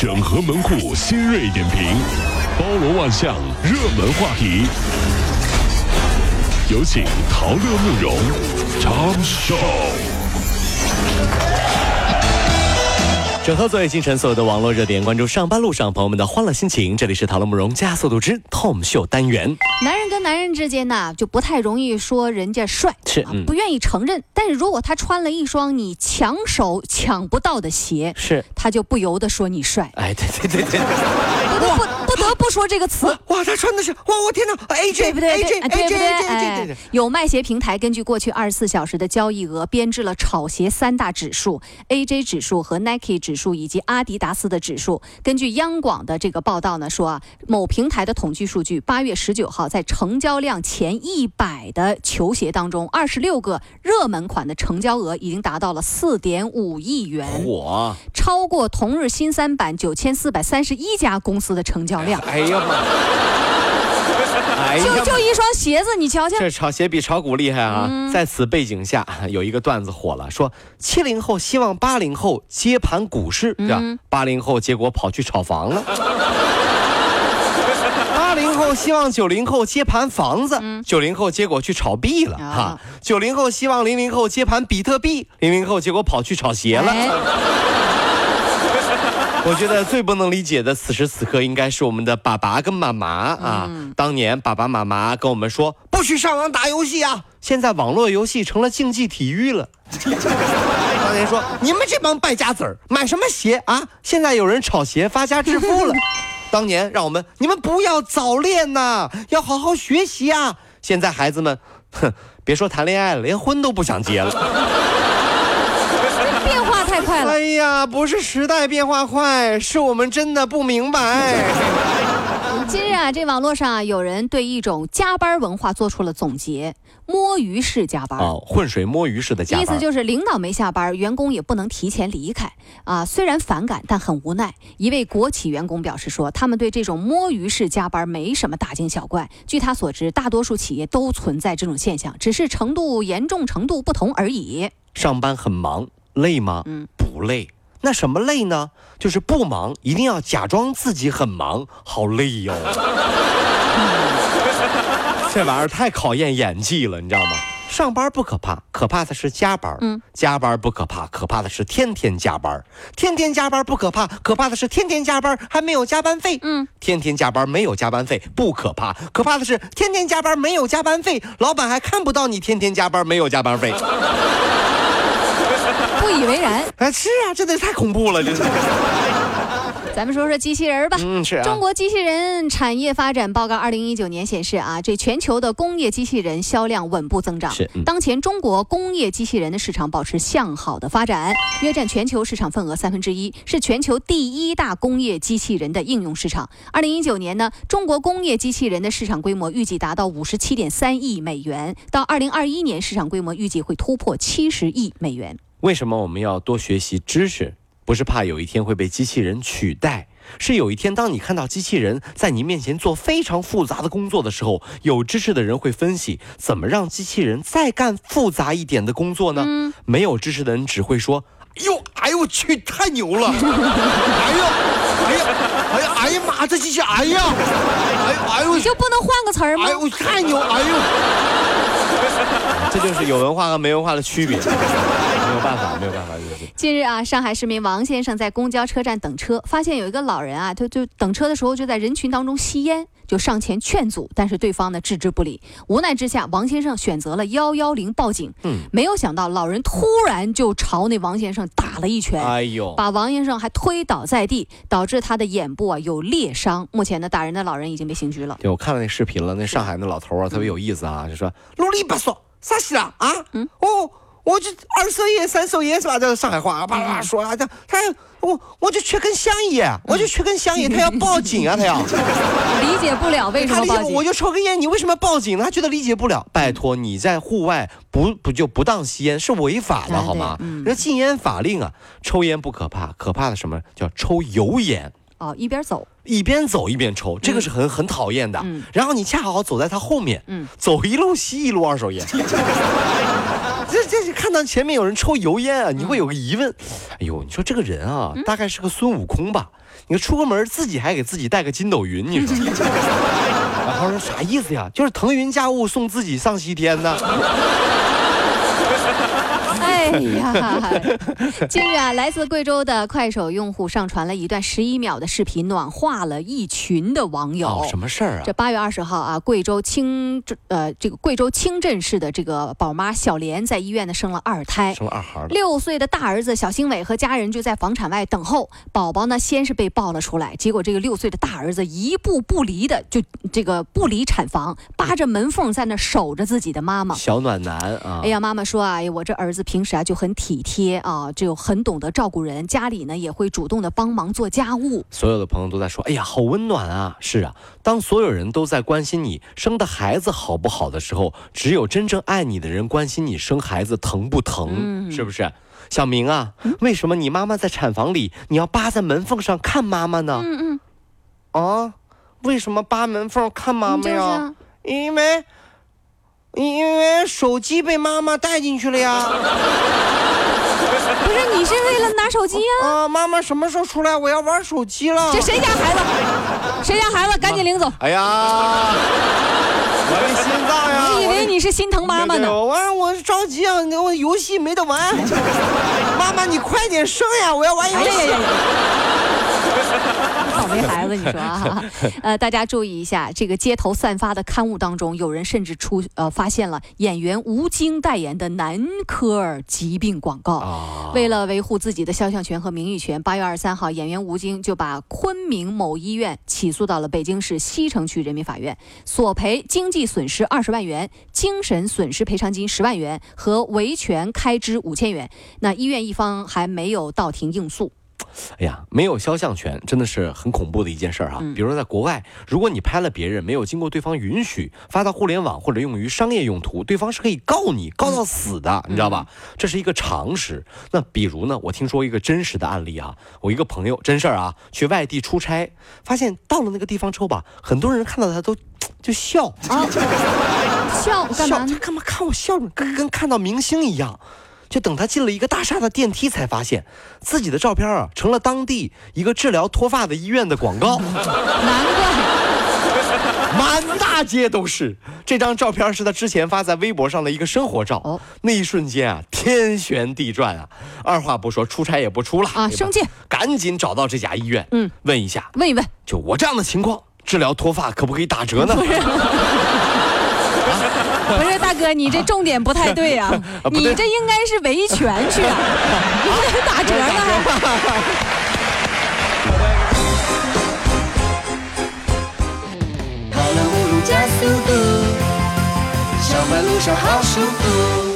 整合门户新锐点评，包罗万象，热门话题。有请陶乐慕容长寿。整合昨夜今晨所有的网络热点，关注上班路上朋友们的欢乐心情。这里是陶乐慕容加速度之 Tom 秀单元。男人跟男人之间呢，就不太容易说人家帅，是啊不愿意承认。但是如果他穿了一双你抢手抢不到的鞋，是，他就不由得说你帅。哎，对对对对，不得不不得不说这个词。哇，他穿的是，哇，我天哪，AJ，对不对？AJ，哎对不对？AJ，哎，有卖鞋平台根据过去二十四小时的交易额编制了炒鞋三大指数：AJ 指数和 Nike 指数以及阿迪达斯的指数。根据央广的这个报道呢，说啊，某平台的统计数据，八月十九号在成交量前一百的球鞋当中，二十六个热门款的成交额已经达到了四点五亿元，火，超过同日新三板九千四百三十一家公司的成交量。哎呀妈，就就一双鞋子，你瞧瞧。这炒鞋比炒股厉害啊！在此背景下，有一个段子火了，说七零后希望八零后接盘股市，对吧？八零后结果跑去炒房了。八零后希望九零后接盘房子，九零后结果去炒币了啊哈。九零后希望零零后接盘比特币，零零后结果跑去炒鞋了。哎 我觉得最不能理解的此时此刻应该是我们的爸爸跟妈妈啊。当年爸爸妈妈跟我们说不许上网打游戏啊，现在网络游戏成了竞技体育了。当年说你们这帮败家子儿买什么鞋啊？现在有人炒鞋发家致富了。当年让我们你们不要早恋呐、要好好学习啊。现在孩子们，哼，别说谈恋爱了，连婚都不想结了。快了。哎呀，不是时代变化快，是我们真的不明白。今日啊，这网络上啊，有人对一种加班文化做出了总结：摸鱼式加班。哦，浑水摸鱼式的加班，意思就是领导没下班，员工也不能提前离开啊。虽然反感，但很无奈。一位国企员工表示说，他们对这种摸鱼式加班没什么大惊小怪。据他所知，大多数企业都存在这种现象，只是程度严重程度不同而已。上班很忙，累吗？嗯，不累。那什么累呢？就是不忙，一定要假装自己很忙，好累哟、这玩意儿太考验演技了，你知道吗？上班不可怕，可怕的是加班。嗯，加班不可怕，可怕的是天天加班。天天加班不可怕，可怕的是天天加班还没有加班费。嗯，天天加班没有加班费不可怕，可怕的是天天加班没有加班费，老板还看不到你天天加班没有加班费。不以为然。哎，是啊，这得太恐怖了，这是。咱们说说机器人吧。嗯，是啊。中国机器人产业发展报告二零一九年显示啊，这全球的工业机器人销量稳步增长。是嗯当前中国工业机器人的市场保持向好的发展，约占全球市场份额三分之一，是全球第一大工业机器人的应用市场。二零一九年呢，中国工业机器人的市场规模预计达到五十七点三亿美元，到二零二一年市场规模预计会突破七十亿美元。为什么我们要多学习知识？不是怕有一天会被机器人取代，是有一天当你看到机器人在你面前做非常复杂的工作的时候，有知识的人会分析怎么让机器人再干复杂一点的工作呢？嗯没有知识的人只会说：“哎呦，哎呦我去，太牛了！哎呀，哎呀，哎呀，哎呀妈，这机器，哎呀，哎呦，哎呦你，就不能换个词儿吗哎？呦，太牛，哎呦，这就是有文化和没文化的区别，没有办法，没有办法，就是。近日啊，上海市民王先生在公交车站等车，发现有一个老人啊，他就等车的时候就在人群当中吸烟，就上前劝阻，但是对方呢置之不理。无奈之下，王先生选择了幺幺零报警。嗯，没有想到老人突然就朝那王先生打了一拳。哎呦，把王先生还推倒在地，导致他的眼部啊有裂伤。目前呢，打人的老人已经被刑拘了。对，我看了那视频了，那上海那老头啊，特别有意思啊，就说啰里吧嗦，啥事啊啊？嗯，哦，我就二手烟、三手烟是吧？这上海话啊，叭叭说啊，他他我我就缺根香烟，我就缺根香烟，他要报警啊，他要。理解不了为什他理解么报警。我就抽根烟，你为什么要报警呢？他觉得理解不了。拜托，你在户外不不就不当吸烟是违法的哎好吗对？嗯人禁烟法令啊，抽烟不可怕，可怕的什么叫抽油烟？哦，一边走，一边走一边抽，这个是很很讨厌的。嗯然后你恰好走在他后面，嗯走一路吸一路二手烟。这这是看到前面有人抽油烟啊，你会有个疑问，哎呦，你说这个人啊，大概是个孙悟空吧？你说出个门自己还给自己带个筋斗云，你说？然后说啥意思呀？就是腾云驾雾送自己上西天呢。哎呀，近日啊，来自贵州的快手用户上传了一段十一秒的视频，暖化了一群的网友。哦，什么事儿啊？这八月二十号啊，贵州清呃这个贵州清镇市的这个宝妈小莲在医院呢生了二胎，生了二孩。六岁的大儿子小兴伟和家人就在房产外等候，宝宝呢先是被抱了出来，结果这个六岁的大儿子一步不离的就这个不离产房，扒着门缝在那守着自己的妈妈。小暖男啊！哎呀，妈妈说啊，哎我这儿子平时啊就很体贴啊，就很懂得照顾人，家里呢也会主动的帮忙做家务。所有的朋友都在说，哎呀，好温暖啊！是啊，当所有人都在关心你生的孩子好不好的时候，只有真正爱你的人关心你生孩子疼不疼，是不是？小明啊，为什么你妈妈在产房里，你要扒在门缝上看妈妈呢？嗯嗯，啊，为什么扒门缝看妈妈呀？就是因为。因为手机被妈妈带进去了呀。不是，你是为了拿手机呀、啊，妈妈什么时候出来？我要玩手机了。这谁家孩子？谁家孩子？赶紧领走！哎呀，我的心脏呀！我以为你是心疼妈妈呢。我我着急啊，我游戏没得玩。妈妈，你快点生呀！我要玩游戏。哎呀呀呀！倒霉孩子，你说啊？呃，大家注意一下，这个街头散发的刊物当中，有人甚至出呃发现了演员吴京代言的男科儿疾病广告。啊为了维护自己的肖像权和名誉权，八月二十三号，演员吴京就把昆明某医院起诉到了北京市西城区人民法院，索赔经济损失二十万元、精神损失赔偿金十万元和维权开支五千元。那医院一方还没有到庭应诉。哎呀，没有肖像权真的是很恐怖的一件事儿、哈。嗯比如说在国外，如果你拍了别人没有经过对方允许发到互联网或者用于商业用途，对方是可以告你告到死的，你知道吧？这是一个常识。那比如呢，我听说一个真实的案例啊，我一个朋友真事儿啊，去外地出差，发现到了那个地方之后吧，很多人看到他都就笑啊，笑 干嘛笑，呢他？干嘛看我笑呢？跟跟看到明星一样。就等他进了一个大厦的电梯，才发现自己的照片啊成了当地一个治疗脱发的医院的广告，难怪。满大街都是。这张照片是他之前发在微博上的一个生活照。哦那一瞬间啊，天旋地转啊！二话不说，出差也不出了啊生气赶紧找到这家医院，嗯，问一下，问一问，就我这样的情况，治疗脱发可不可以打折呢？不是大哥，你这重点不太对啊，你这应该是维权去啊，你这打折呢？跑了五路加速度，上班路上好舒服。